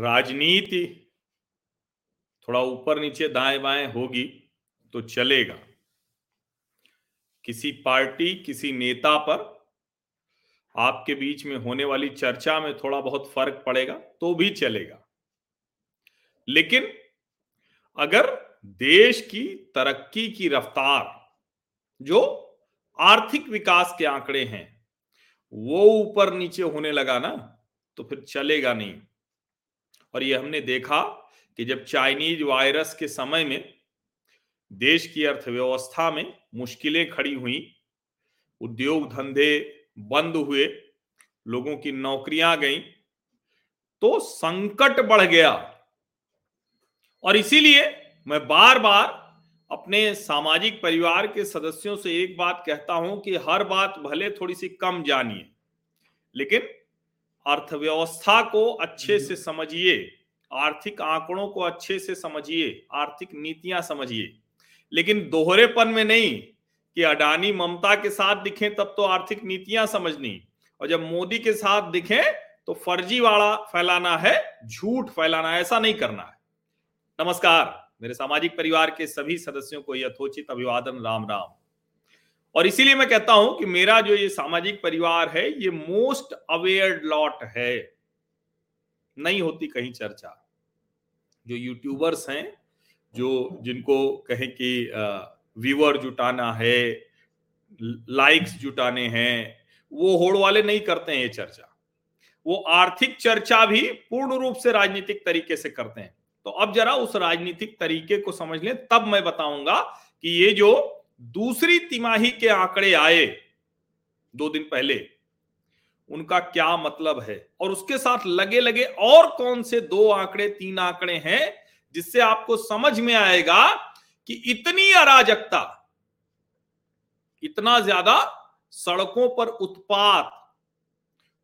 राजनीति थोड़ा ऊपर नीचे दाएँ बाएँ होगी तो चलेगा। किसी पार्टी, किसी नेता पर आपके बीच में होने वाली चर्चा में थोड़ा बहुत फ़र्क पड़ेगा तो भी चलेगा। लेकिन अगर देश की तरक्की की रफ्तार जो आर्थिक विकास के आंकड़े हैं वो ऊपर नीचे होने लगा ना तो फिर चलेगा नहीं। और ये हमने देखा कि जब चाइनीज़ वायरस के समय में देश की अर्थव्यवस्था में मुश्किलें खड़ी हुई, उद्योग धंधे बंद हुए, लोगों की नौकरियाँ गई तो संकट बढ़ गया। और इसीलिए मैं बार बार अपने सामाजिक परिवार के सदस्यों से एक बात कहता हूँ कि हर बात भले थोड़ी सी कम जानिए, लेकिन अर्थव्यवस्था को अच्छे से समझिए आर्थिक आंकड़ों को अच्छे से समझिए आर्थिक नीतियाँ समझिए। लेकिन दोहरेपन में नहीं कि अडानी ममता के साथ दिखे तब तो आर्थिक नीतियाँ समझनी। और जब मोदी के साथ दिखे तो फर्जी वाला फैलाना है झूठ फैलाना ऐसा नहीं करना है। नमस्कार मेरे सामाजिक परिवार के सभी सदस्यों को यथोचित अभिवादन राम राम। और इसीलिए मैं कहता हूँ कि मेरा जो ये सामाजिक परिवार है, ये मोस्ट अवेयर लॉट है। नहीं होती कहीं चर्चा। जो यूट्यूबर्स हैं, जो जिनको कहें कि व्यूअर जुटाना है लाइक्स जुटाने हैं, वो होड़ वाले नहीं करते हैं ये चर्चा। वो आर्थिक चर्चा भी पूर्ण रूप से राजनीतिक तरीके से करते हैं। तो अब जरा उस राजनीतिक तरीके को समझ लें, तब मैं बताऊँगा कि ये जो दूसरी तिमाही के आंकड़े आए दो दिन पहले, उनका क्या मतलब है? और उसके साथ लगे लगे और कौन से दो आंकड़े, तीन आंकड़े हैं, जिससे आपको समझ में आएगा कि इतनी अराजकता, इतना ज़्यादा सड़कों पर उत्पात।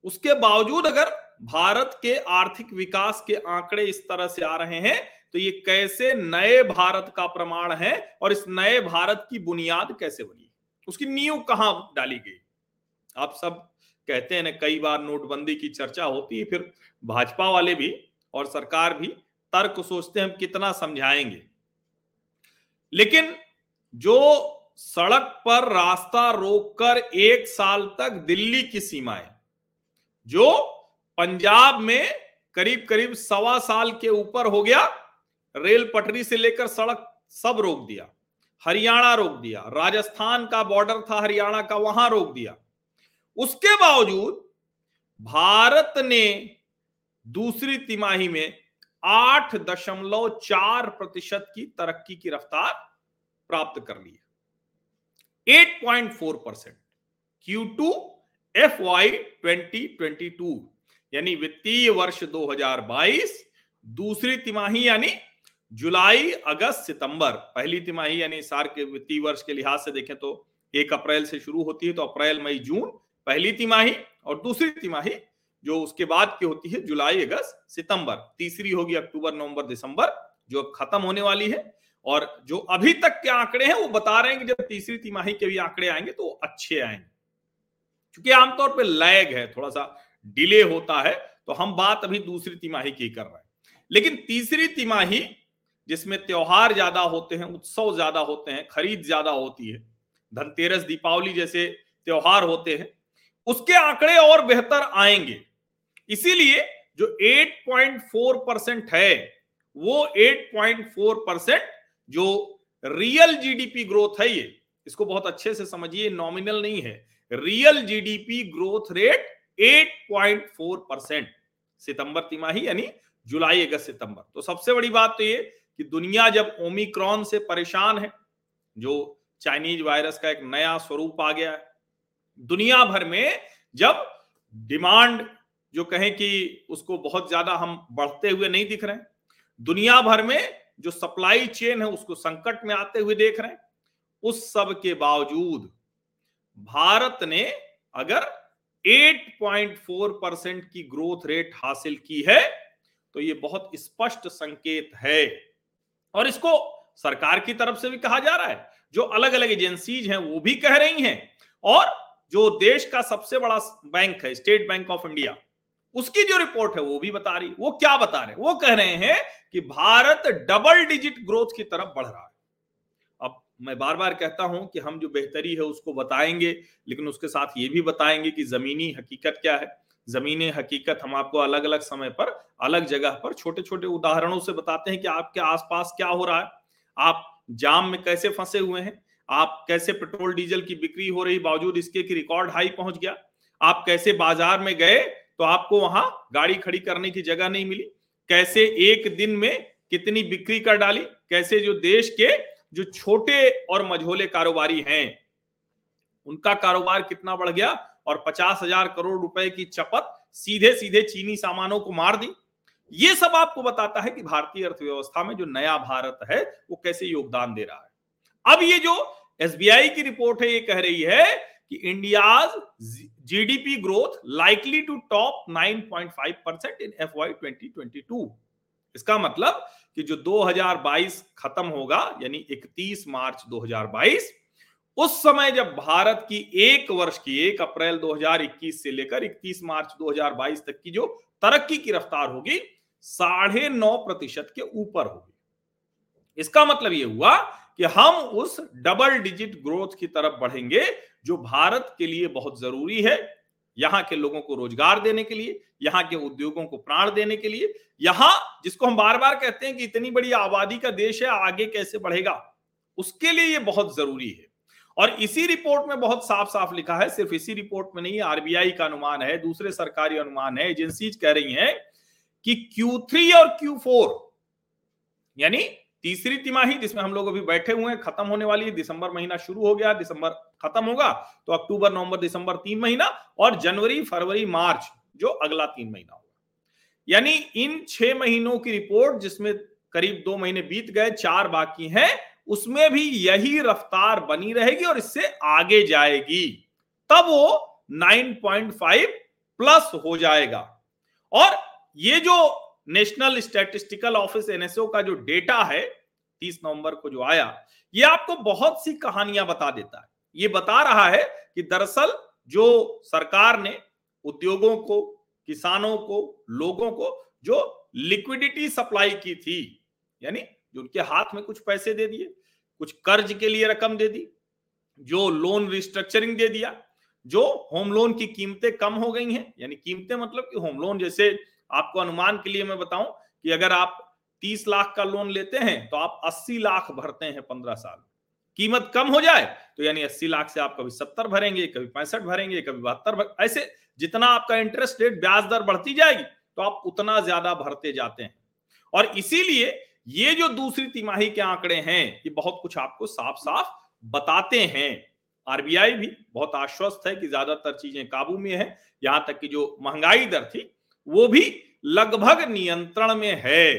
उसके बावजूद अगर भारत के आर्थिक विकास के आंकड़े इस तरह से आ रहे हैं तो ये कैसे नए भारत का प्रमाण है और इस नए भारत की बुनियाद कैसे बनी? उसकी नींव कहाँ डाली गई? आप सब कहते हैं ना, कई बार नोटबंदी की चर्चा होती है, फिर भाजपा वाले भी और सरकार भी तर्क सोचते हैं, हम कितना समझाएँगे? लेकिन जो सड़क पर रास्ता रोककर एक साल तक दिल्ली की सीमाएँ जो पंजाब में करीब करीब सवा साल के ऊपर हो गया रेल पटरी से लेकर सड़क सब रोक दिया। हरियाणा रोक दिया। राजस्थान का बॉर्डर था, हरियाणा का वहाँ रोक दिया। उसके बावजूद भारत ने दूसरी तिमाही में आठ दशमलव चार प्रतिशत की तरक्की की रफ्तार प्राप्त कर ली है। Eight point four percent. Q two F Y twenty twenty two यानी वित्तीय वर्ष 2022 दूसरी तिमाही यानी जुलाई, अगस्त, सितंबर, पहली तिमाही यानी सार के वित्तीय वर्ष के लिहाज से देखें तो एक अप्रैल से शुरू होती है तो अप्रैल, मई, जून, पहली तिमाही और दूसरी तिमाही जो उसके बाद की होती है, जुलाई, अगस्त, सितंबर, तीसरी होगी अक्टूबर, नवंबर, दिसंबर, जो अब खत्म होने वाली है और जो अभी तक के आंकड़े हैं, वो बता रहे हैं कि जब तीसरी तिमाही के भी आंकड़े आएँगे तो अच्छे आएँगे। क्योंकि आमतौर पर लैग है थोड़ा सा डिले होता है तो हम बात अभी दूसरी तिमाही की कर रहे हैं। लेकिन तीसरी तिमाही जिसमें त्योहार ज़्यादा होते हैं, उत्सव ज़्यादा होते हैं, खरीद ज़्यादा होती है। धनतेरस, दीपावली जैसे त्योहार होते हैं, उसके आंकड़े और बेहतर आएँगे। इसीलिए जो 8.4 परसेंट है, वो 8.4 परसेंट जो रियल जीडीपी ग्रोथ है ये, इसको बहुत अच्छे से समझिए नॉमिनल नहीं है। Real GDP growth rate 8.4 percent, सितंबर तिमाही, यानी जुलाई, अगस्त, सितंबर। तो सबसे बड़ी बात तो ये कि दुनिया जब ओमिक्रॉन से परेशान है, जो चाइनीज़ वायरस का एक नया स्वरूप आ गया है, दुनिया भर में जब डिमांड, जो कहें कि उसको बहुत ज़्यादा हम बढ़ते हुए नहीं दिख रहे हैं, दुनिया भर में जो सप्लाई चेन है उसको संकट में आते हुए देख रहे हैं, उस सब के बावजूद भारत ने अगर 8.4 परसेंट की ग्रोथ रेट हासिल की है तो ये बहुत स्पष्ट संकेत है। और इसको सरकार की तरफ़ से भी कहा जा रहा है। जो अलग अलग एजेंसीज हैं, वो भी कह रही हैं। और जो देश का सबसे बड़ा बैंक है, स्टेट बैंक ऑफ़ इंडिया, उसकी जो रिपोर्ट है, वो भी बता रही, वो क्या बता रहे वो कह रहे हैं कि भारत डबल डिजिट ग्रोथ की तरफ़ बढ़ रहा है। अब मैं बार बार कहता हूँ कि हम जो बेहतरी है, उसको बताएँगे, लेकिन उसके साथ ये भी बताएँगे कि जमीनी हकीकत क्या है। जमीनी हकीकत हम आपको अलग अलग समय पर, अलग जगह पर छोटे छोटे उदाहरणों से बताते हैं कि आपके आसपास क्या हो रहा है। आप जाम में कैसे फंसे हुए हैं? आप कैसे पेट्रोल, डीजल की बिक्री हो रही, बावजूद इसके कि रिकॉर्ड हाई पहुँच गया। आप कैसे बाज़ार में गए तो आपको वहाँ गाड़ी खड़ी करने की जगह नहीं मिली। कैसे एक दिन में कितनी बिक्री कर डाली? कैसे जो देश के जो छोटे और मझोले कारोबारी हैं, उनका कारोबार कितना बढ़ गया? और पचास हज़ार करोड़ रुपए की चपत सीधे सीधे चीनी सामानों को मार दी। ये सब आपको बताता है कि भारतीय अर्थव्यवस्था में जो नया भारत है, वो कैसे योगदान दे रहा है। अब ये जो एसबीआई की रिपोर्ट है, ये कह रही है कि India's GDP growth likely to top 9.5 percent in F Y twenty इसका मतलब कि जो 2022 खत्म होगा, यानी 31 मार्च 2022 उस समय जब भारत की एक वर्ष की, एक अप्रैल 2021 से लेकर 31 मार्च 2022 तक की जो तरक्की की रफ्तार होगी, साढ़े नौ प्रतिशत के ऊपर होगी। इसका मतलब यह हुआ कि हम उस डबल डिजिट ग्रोथ की तरफ़ बढ़ेंगे जो भारत के लिए बहुत ज़रूरी है, यहाँ के लोगों को रोज़गार देने के लिए, यहाँ के उद्योगों को प्राण देने के लिए, यहाँ जिसको हम बार बार कहते हैं कि इतनी बड़ी आबादी का देश है, आगे कैसे बढ़ेगा, उसके लिए ये बहुत ज़रूरी है। और इसी रिपोर्ट में बहुत साफ़ साफ़ लिखा है, सिर्फ़ इसी रिपोर्ट में नहीं, आरबीआई का अनुमान है, दूसरे सरकारी अनुमान है, एजेंसीज कह रही हैं कि Q3 और Q4 यानी तीसरी तिमाही जिसमें हम लोग अभी बैठे हुए हैं, खत्म होने वाली है, दिसंबर महीना शुरू हो गया, दिसंबर खत्म होगा तो अक्टूबर, नवंबर, दिसंबर तीन महीना और जनवरी, फरवरी, मार्च जो अगला तीन महीना होगा। यानी इन छह महीनों की रिपोर्ट जिसमें करीब दो महीने बीत गए, चार बाकी हैं उसमें भी यही रफ्तार बनी रहेगी और इससे आगे जाएगी। तब वो 9.5 प्लस हो जाएगा। और ये जो नेशनल स्टैटिस्टिकल ऑफ़िस एनएसओ का जो डेटा है 30 नवंबर को जो आया, ये आपको बहुत सी कहानियाँ बता देता है। ये बता रहा है कि दरअसल जो सरकार ने उद्योगों को, किसानों को, लोगों को जो लिक्विडिटी सप्लाई की थी, यानी जो उनके हाथ में कुछ पैसे दे दिए, कुछ कर्ज के लिए रकम दे दी, जो लोन रिस्ट्रक्चरिंग दे दिया, जो होम लोन की कीमतें कम हो गई हैं। यानी कीमतें मतलब कि होम लोन जैसे आपको अनुमान के लिए मैं बताऊँ कि अगर आप तीस लाख का लोन लेते हैं तो आप अस्सी लाख भरते हैं पंद्रह साल। कीमत कम हो जाए तो यानी अस्सी लाख से आप कभी सत्तर भरेंगे, कभी पैंसठ भरेंगे, कभी बहत्तर ऐसे जितना आपका इंटरेस्ट रेट ब्याज दर बढ़ती जाएगी तो आप उतना ज़्यादा भरते जाते हैं। और इसीलिए ये जो दूसरी तिमाही के आंकड़े हैं, ये बहुत कुछ आपको साफ़ साफ़ बताते हैं। आरबीआई भी बहुत आश्वस्त है कि ज़्यादातर चीज़ें काबू में है। यहाँ तक कि जो महँगाई दर थी, वो भी लगभग नियंत्रण में है।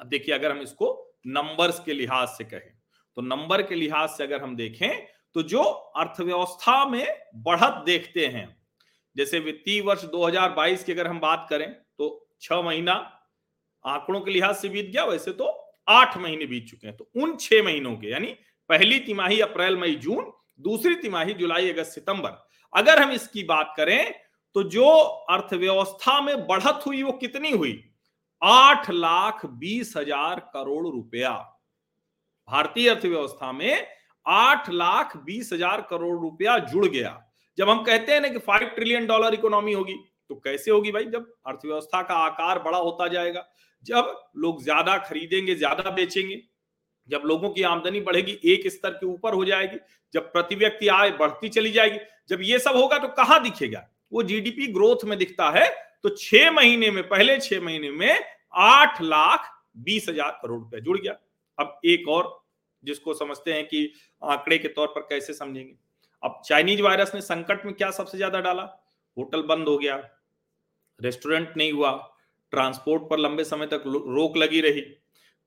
अब देखिए, अगर हम इसको नंबर्स के लिहाज से कहें तो नंबर के लिहाज से अगर हम देखें तो जो अर्थव्यवस्था में बढ़त देखते हैं, जैसे वित्तीय वर्ष 2022 की अगर हम बात करें तो छह महीना आंकड़ों के लिहाज से बीत गया, वैसे तो आठ महीने बीत चुके हैं। तो उन छह महीनों के, यानी पहली तिमाही अप्रैल, मई, जून, दूसरी तिमाही जुलाई, अगस्त, सितंबर। अगर हम इसकी बात करें तो जो अर्थव्यवस्था में बढ़त हुई, वो कितनी हुई? आठ लाख बीस हज़ार करोड़ रुपया। भारतीय अर्थव्यवस्था में आठ लाख बीस हज़ार करोड़ रुपया जुड़ गया। जब हम कहते हैं ना कि फाइव ट्रिलियन डॉलर इकोनॉमी होगी तो कैसे होगी भाई? जब अर्थव्यवस्था का आकार बड़ा होता जाएगा। जब लोग ज़्यादा खरीदेंगे, ज़्यादा बेचेंगे, जब लोगों की आमदनी बढ़ेगी, एक स्तर के ऊपर हो जाएगी, जब प्रति व्यक्ति आय बढ़ती चली जाएगी, जब ये सब होगा तो कहाँ दिखेगा? वो जीडीपी ग्रोथ में दिखता है तो छह महीने में, पहले छह महीने में आठ लाख बीस हज़ार करोड़ रुपया जुड़ गया। अब एक और जिसको समझते हैं कि आंकड़े के तौर पर कैसे समझेंगे? अब चाइनीज़ वायरस ने संकट में क्या सबसे ज़्यादा डाला? होटल बंद हो गया, रेस्टोरेंट नहीं हुआ ट्रांसपोर्ट पर लंबे समय तक रोक लगी रही।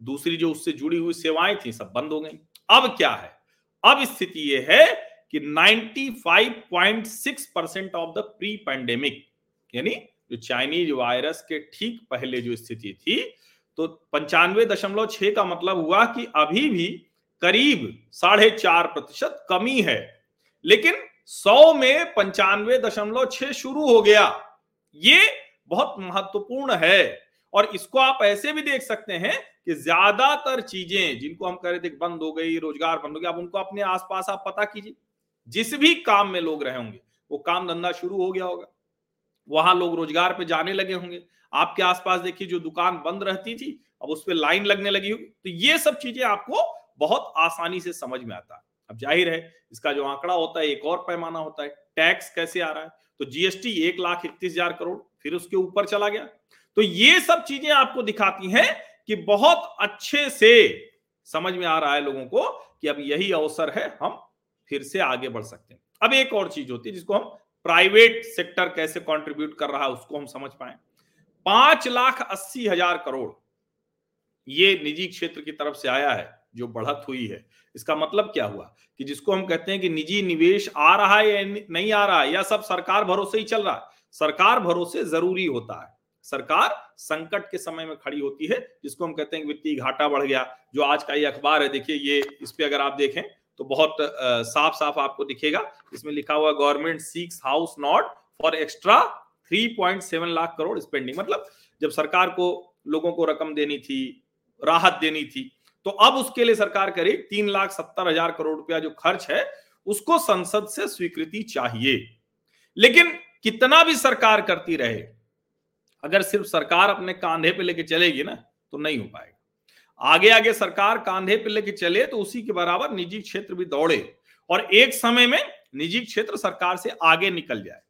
दूसरी जो उससे जुड़ी हुई सेवाएँ थी, सब बंद हो गई। अब क्या है? अब स्थिति यह है कि 95.6 percent of the pre pandemic यानी जो चाइनीज़ वायरस के ठीक पहले जो स्थिति थी तो पंचानवे दशमलव छह का मतलब हुआ कि अभी भी करीब साढ़े चार प्रतिशत कमी है। लेकिन सौ में पंचानवे दशमलव छह शुरू हो गया। ये बहुत महत्वपूर्ण है। और इसको आप ऐसे भी देख सकते हैं कि ज़्यादातर चीज़ें जिनको हम कह रहे थे बंद हो गई, रोज़गार बंद हो गया आप उनको अपने आसपास आप पता कीजिए। जिस भी काम में लोग रहे होंगे, वो काम धंधा शुरू हो गया होगा। वहाँ लोग रोज़गार पे जाने लगे होंगे। आपके आसपास देखिए जो दुकान बंद रहती थी, अब उस पर लाइन लगने लगी होगी। तो ये सब चीज़ें आपको बहुत आसानी से समझ में आता है। अब ज़ाहिर है, इसका जो आंकड़ा होता है, एक और पैमाना होता है। टैक्स कैसे आ रहा है? तो जीएसटी एक लाख इकतीस हज़ार करोड़, फिर उसके ऊपर चला गया। तो ये सब चीज़ें आपको दिखाती हैं कि बहुत अच्छे से समझ में आ रहा है लोगों को कि अब यही अवसर है, हम फिर से आगे बढ़ सकते हैं। अब एक और चीज़ होती है जिसको हम प्राइवेट सेक्टर कैसे कंट्रीब्यूट कर रहा है, उसको हम समझ पाए। पाँच लाख अस्सी हज़ार करोड़ ये निजी क्षेत्र की तरफ़ से आया है। जो बढ़त हुई है। इसका मतलब क्या हुआ? कि जिसको हम कहते हैं कि निजी निवेश आ रहा है या नहीं आ रहा है, या सब सरकार भरोसे ही चल रहा है, सरकार भरोसे ज़रूरी होता है। सरकार संकट के समय में खड़ी होती है, जिसको हम कहते हैं वित्तीय घाटा बढ़ गया। जो आज का ये अखबार है, देखिए ये, इस पे अगर आप देखें तो बहुत साफ़ साफ़ आपको दिखेगा। इसमें लिखा हुआ, government seeks house nod for extra 3.7 lakh crore spending. मतलब जब सरकार को, लोगों को रकम देनी थी, राहत देनी थी तो अब उसके लिए सरकार करे तीन लाख सत्तर हज़ार करोड़ रुपया जो खर्च है, उसको संसद से स्वीकृति चाहिए। लेकिन कितना भी सरकार करती रहे, अगर सिर्फ़ सरकार अपने कांधे पे लेके चलेगी ना तो नहीं हो पाएगा। आगे आगे सरकार कांधे पे लेके चले तो उसी के बराबर निजी क्षेत्र भी दौड़े और एक समय में निजी क्षेत्र सरकार से आगे निकल जाए।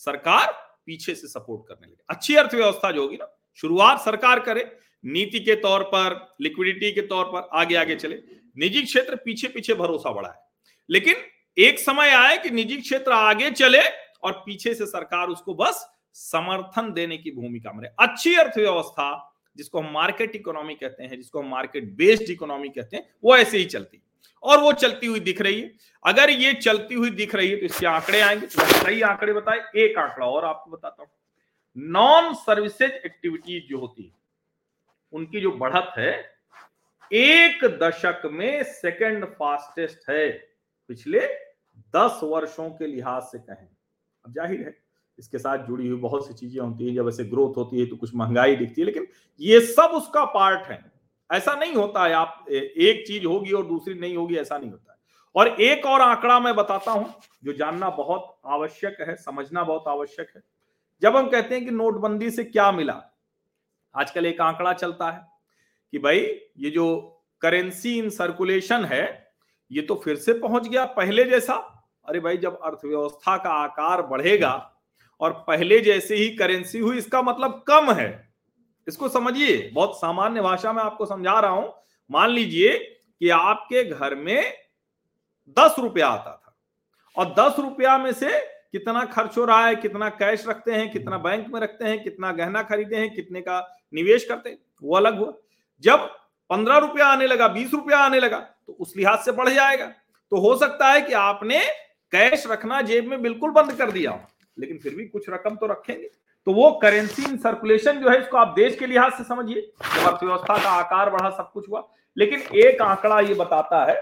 सरकार पीछे से सपोर्ट करने लगे। अच्छी अर्थव्यवस्था जो होगी ना, शुरुआत सरकार करे नीति के तौर पर, लिक्विडिटी के तौर पर आगे आगे चले। निजी क्षेत्र पीछे पीछे भरोसा बढ़ा है। लेकिन एक समय आए कि निजी क्षेत्र आगे चले और पीछे से सरकार उसको बस समर्थन देने की भूमिका में अच्छी अर्थव्यवस्था, जिसको हम मार्केट इकोनॉमी कहते हैं, जिसको हम मार्केट बेस्ड इकोनॉमी कहते हैं, वो ऐसे ही चलती। और वो चलती हुई दिख रही है। अगर ये चलती हुई दिख रही है तो इसके आंकड़े आएँगे। तो सही आंकड़े बताए, एक आंकड़ा और आपको बताता हूँ। नॉन सर्विसेज़ एक्टिविटीज़ जो होती है उनकी जो बढ़त है, एक दशक में सेकंड फास्टेस्ट है, पिछले दस वर्षों के लिहाज से कहें। अब ज़ाहिर है, इसके साथ जुड़ी हुई बहुत सी चीज़ें होती है, जब ऐसे ग्रोथ होती है तो कुछ महँगाई दिखती है, लेकिन ये सब उसका पार्ट है। ऐसा नहीं होता है, आप एक चीज़ होगी और दूसरी नहीं होगी, ऐसा नहीं होता है। और एक और आंकड़ा मैं बताता हूँ, जो जानना बहुत आवश्यक है, समझना बहुत आवश्यक है। जब हम कहते हैं कि नोटबंदी से क्या मिला आजकल एक आंकड़ा चलता है कि भाई, ये जो करेंसी इन सर्कुलेशन है, ये तो फिर से पहुँच गया पहले जैसा। अरे भाई, जब अर्थव्यवस्था का आकार बढ़ेगा और पहले जैसे ही करेंसी हुई, इसका मतलब कम है। इसको समझिए, बहुत सामान्य भाषा में आपको समझा रहा हूँ। मान लीजिए कि आपके घर में दस रुपया आता था और दस रुपया में से कितना खर्च हो रहा है, कितना कैश रखते हैं, कितना बैंक में रखते हैं, कितना गहना खरीदे हैं, कितने का निवेश करते हैं, वो अलग हुआ। जब पंद्रह रुपया आने लगा, बीस रुपया आने लगा तो उस लिहाज से बढ़ जाएगा। तो हो सकता है कि आपने कैश रखना जेब में बिल्कुल बंद कर दिया लेकिन फिर भी कुछ रकम तो रखेंगे। तो वो करेंसी इन सर्कुलेशन जो है, इसको आप देश के लिहाज से समझिए, जब अर्थव्यवस्था का आकार बढ़ा, सब कुछ हुआ। लेकिन एक आंकड़ा ये बताता है,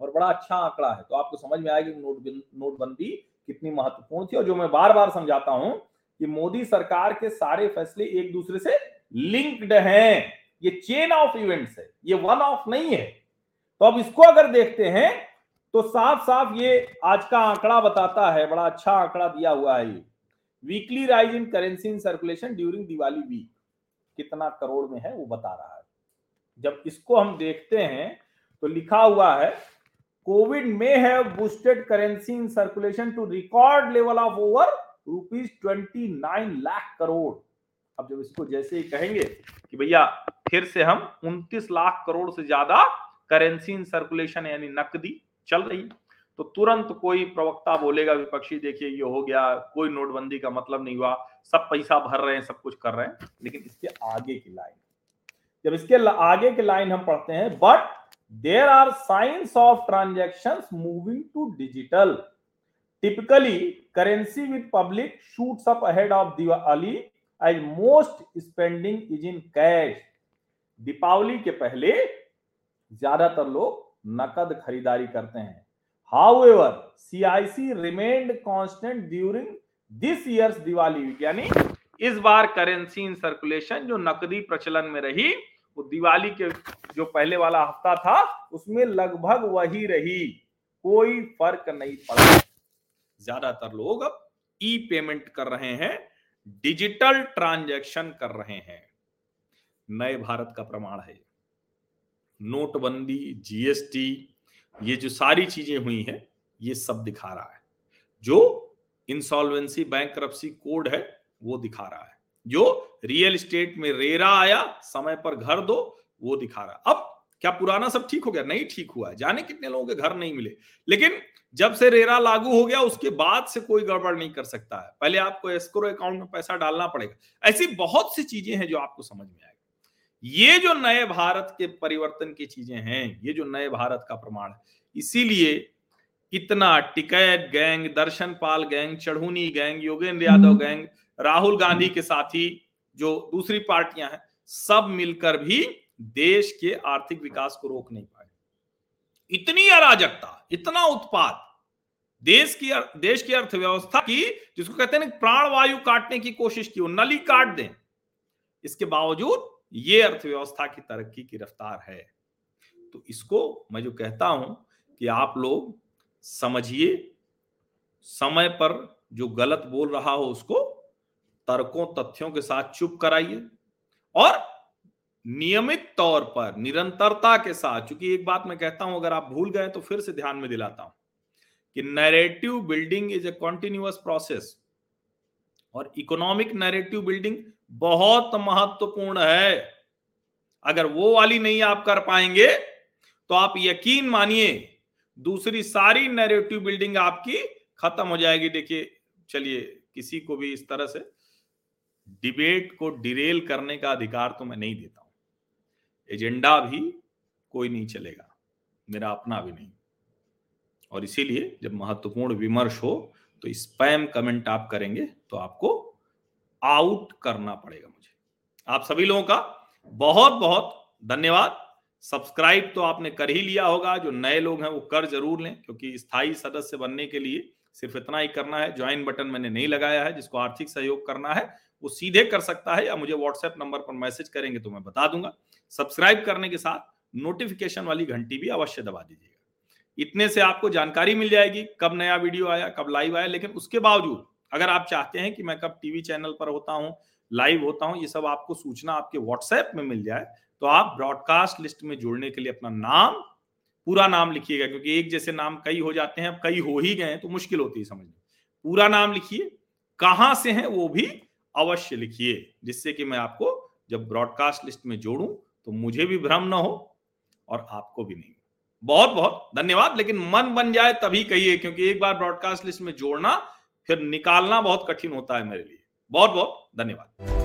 और बड़ा अच्छा आंकड़ा है तो आपको समझ में आएगी नोट नोटबंदी कितनी महत्वपूर्ण थी और जो मैं बार बार समझाता हूँ कि मोदी सरकार के सारे फैसले एक दूसरे से लिंक्ड हैं। ये चेन ऑफ़ इवेंट्स है, ये वन ऑफ़ नहीं है। तो अब इसको अगर देखते हैं तो साफ़ साफ़ ये आज का आंकड़ा बताता है, बड़ा अच्छा आंकड़ा दिया हुआ है ये। Weekly rise in currency in circulation during Diwali week कितना करोड़ में है, वो बता रहा है। जब इसको हम देखते हैं तो लिखा हुआ है कोविड में have boosted currency in circulation to record level of over rupees twenty nine lakh crore अब जब इसको जैसे ही कहेंगे कि भैया फिर से हम 29 लाख करोड़ से ज़्यादा करेंसी इन सर्कुलेशन यानी नकदी चल रही तो तुरंत कोई प्रवक्ता बोलेगा, विपक्षी, देखिए ये हो गया, कोई नोटबंदी का मतलब नहीं हुआ, सब पैसा भर रहे हैं, सब कुछ कर रहे हैं। लेकिन इसके आगे की लाइन जब इसके आगे की लाइन हम पढ़ते हैं but there are signs of transaction moving to digital typically currency with public shoots up of Diwali as most spending is in cash Deepavali के पहले ज़्यादातर लोग नकद खरीदारी करते हैं। However, CIC remained constant during this year's Diwali. week यानी इस बार करेंसी इन सर्कुलेशन जो नकदी प्रचलन में रही वो दिवाली के जो पहले वाला हफ़्ता था, उसमें लगभग वही रही। कोई फ़र्क नहीं पड़ा। ज़्यादातर लोग अब ई पेमेंट कर रहे हैं डिजिटल ट्रांजैक्शन कर रहे हैं। नए भारत का प्रमाण है। नोटबंदी जीएसटी ये जो सारी चीज़ें हुई हैं, ये सब दिखा रहा है। जो इंसॉल्वेंसी बैंक कोड है, वो दिखा रहा है। जो रियल स्टेट में रेरा आया, समय पर घर दो वो दिखा रहा अब क्या पुराना सब ठीक हो गया? नहीं ठीक हुआ है। जाने कितने लोगों के घर नहीं मिले। लेकिन जब से रेरा लागू हो गया उसके बाद से कोई गड़बड़ नहीं कर सकता है। पहले आपको एस्क्रो अकाउंट में पैसा डालना पड़ेगा। ऐसी बहुत सी चीज़ें हैं जो आपको समझ में आएगी। ये जो नए भारत के परिवर्तन की चीज़ें हैं ये जो नए भारत का प्रमाण है इसीलिए इतना Tikait gang Darshan Pal gang Chaduni gang Yogendra Yadav gang Rahul Gandhi के साथी जो दूसरी पार्टियाँ हैं सब मिलकर भी देश के आर्थिक विकास को रोक नहीं पाए। इतनी अराजकता, इतना उत्पाद देश की देश की अर्थव्यवस्था की, जिसको कहते हैं प्राण वायु काटने की कोशिश की नली काट दें। इसके बावजूद ये अर्थव्यवस्था की तरक्की की रफ्तार है। तो इसको मैं जो कहता हूँ कि आप लोग समझिए, समय पर जो गलत बोल रहा हो उसको तर्कों तथ्यों के साथ चुप कराइए और नियमित तौर पर, निरंतरता के साथ, चूँकि एक बात मैं कहता हूँ, अगर आप भूल गए तो फिर से ध्यान में दिलाता हूँ कि narrative building is a continuous process और इकोनॉमिक नैरेटिव बिल्डिंग बहुत महत्वपूर्ण है। अगर वो वाली नहीं आप कर पाएँगे तो आप यकीन मानिए, दूसरी सारी नैरेटिव बिल्डिंग आपकी खत्म हो जाएगी। देखिए, चलिए, किसी को भी इस तरह से डिबेट को डिरेल करने का अधिकार तो मैं नहीं देता एजेंडा भी कोई नहीं चलेगा, मेरा अपना भी नहीं। और इसीलिए जब महत्वपूर्ण विमर्श हो तो स्पैम कमेंट आप करेंगे तो आपको आउट करना पड़ेगा मुझे। आप सभी लोगों का बहुत बहुत धन्यवाद। सब्सक्राइब तो आपने कर ही लिया होगा, जो नए लोग हैं वो कर ज़रूर लें, क्योंकि स्थायी सदस्य बनने के लिए सिर्फ़ इतना ही करना है। ज्वाइन बटन मैंने नहीं लगाया है, जिसको आर्थिक सहयोग करना है, वो सीधे कर सकता है या मुझे व्हाट्सएप नंबर पर मैसेज करेंगे तो मैं बता दूँगा। सब्सक्राइब करने के साथ नोटिफिकेशन वाली घंटी भी अवश्य दबा दीजिएगा। इतने से आपको जानकारी मिल जाएगी कब नया वीडियो आया, कब लाइव आया, लेकिन उसके बावजूद, अगर आप चाहते हैं कि मैं कब टीवी चैनल पर होता हूँ लाइव होता हूँ, ये सब आपको सूचना आपके व्हाट्सएप में मिल जाए तो आप ब्रॉडकास्ट लिस्ट में जुड़ने के लिए अपना नाम, पूरा नाम लिखिएगा, क्योंकि एक जैसे नाम कई हो जाते हैं कई हो ही गए तो मुश्किल होती है समझने। पूरा नाम लिखिए, कहाँ से हैं वो भी अवश्य लिखिए, जिससे कि मैं आपको जब ब्रॉडकास्ट लिस्ट में जोड़ूं तो मुझे भी भ्रम ना हो और आपको भी नहीं। बहुत बहुत धन्यवाद, लेकिन मन बन जाए तभी कहिए, क्योंकि एक बार ब्रॉडकास्ट लिस्ट में जोड़ना, फिर निकालना बहुत कठिन होता है मेरे लिए। बहुत बहुत धन्यवाद।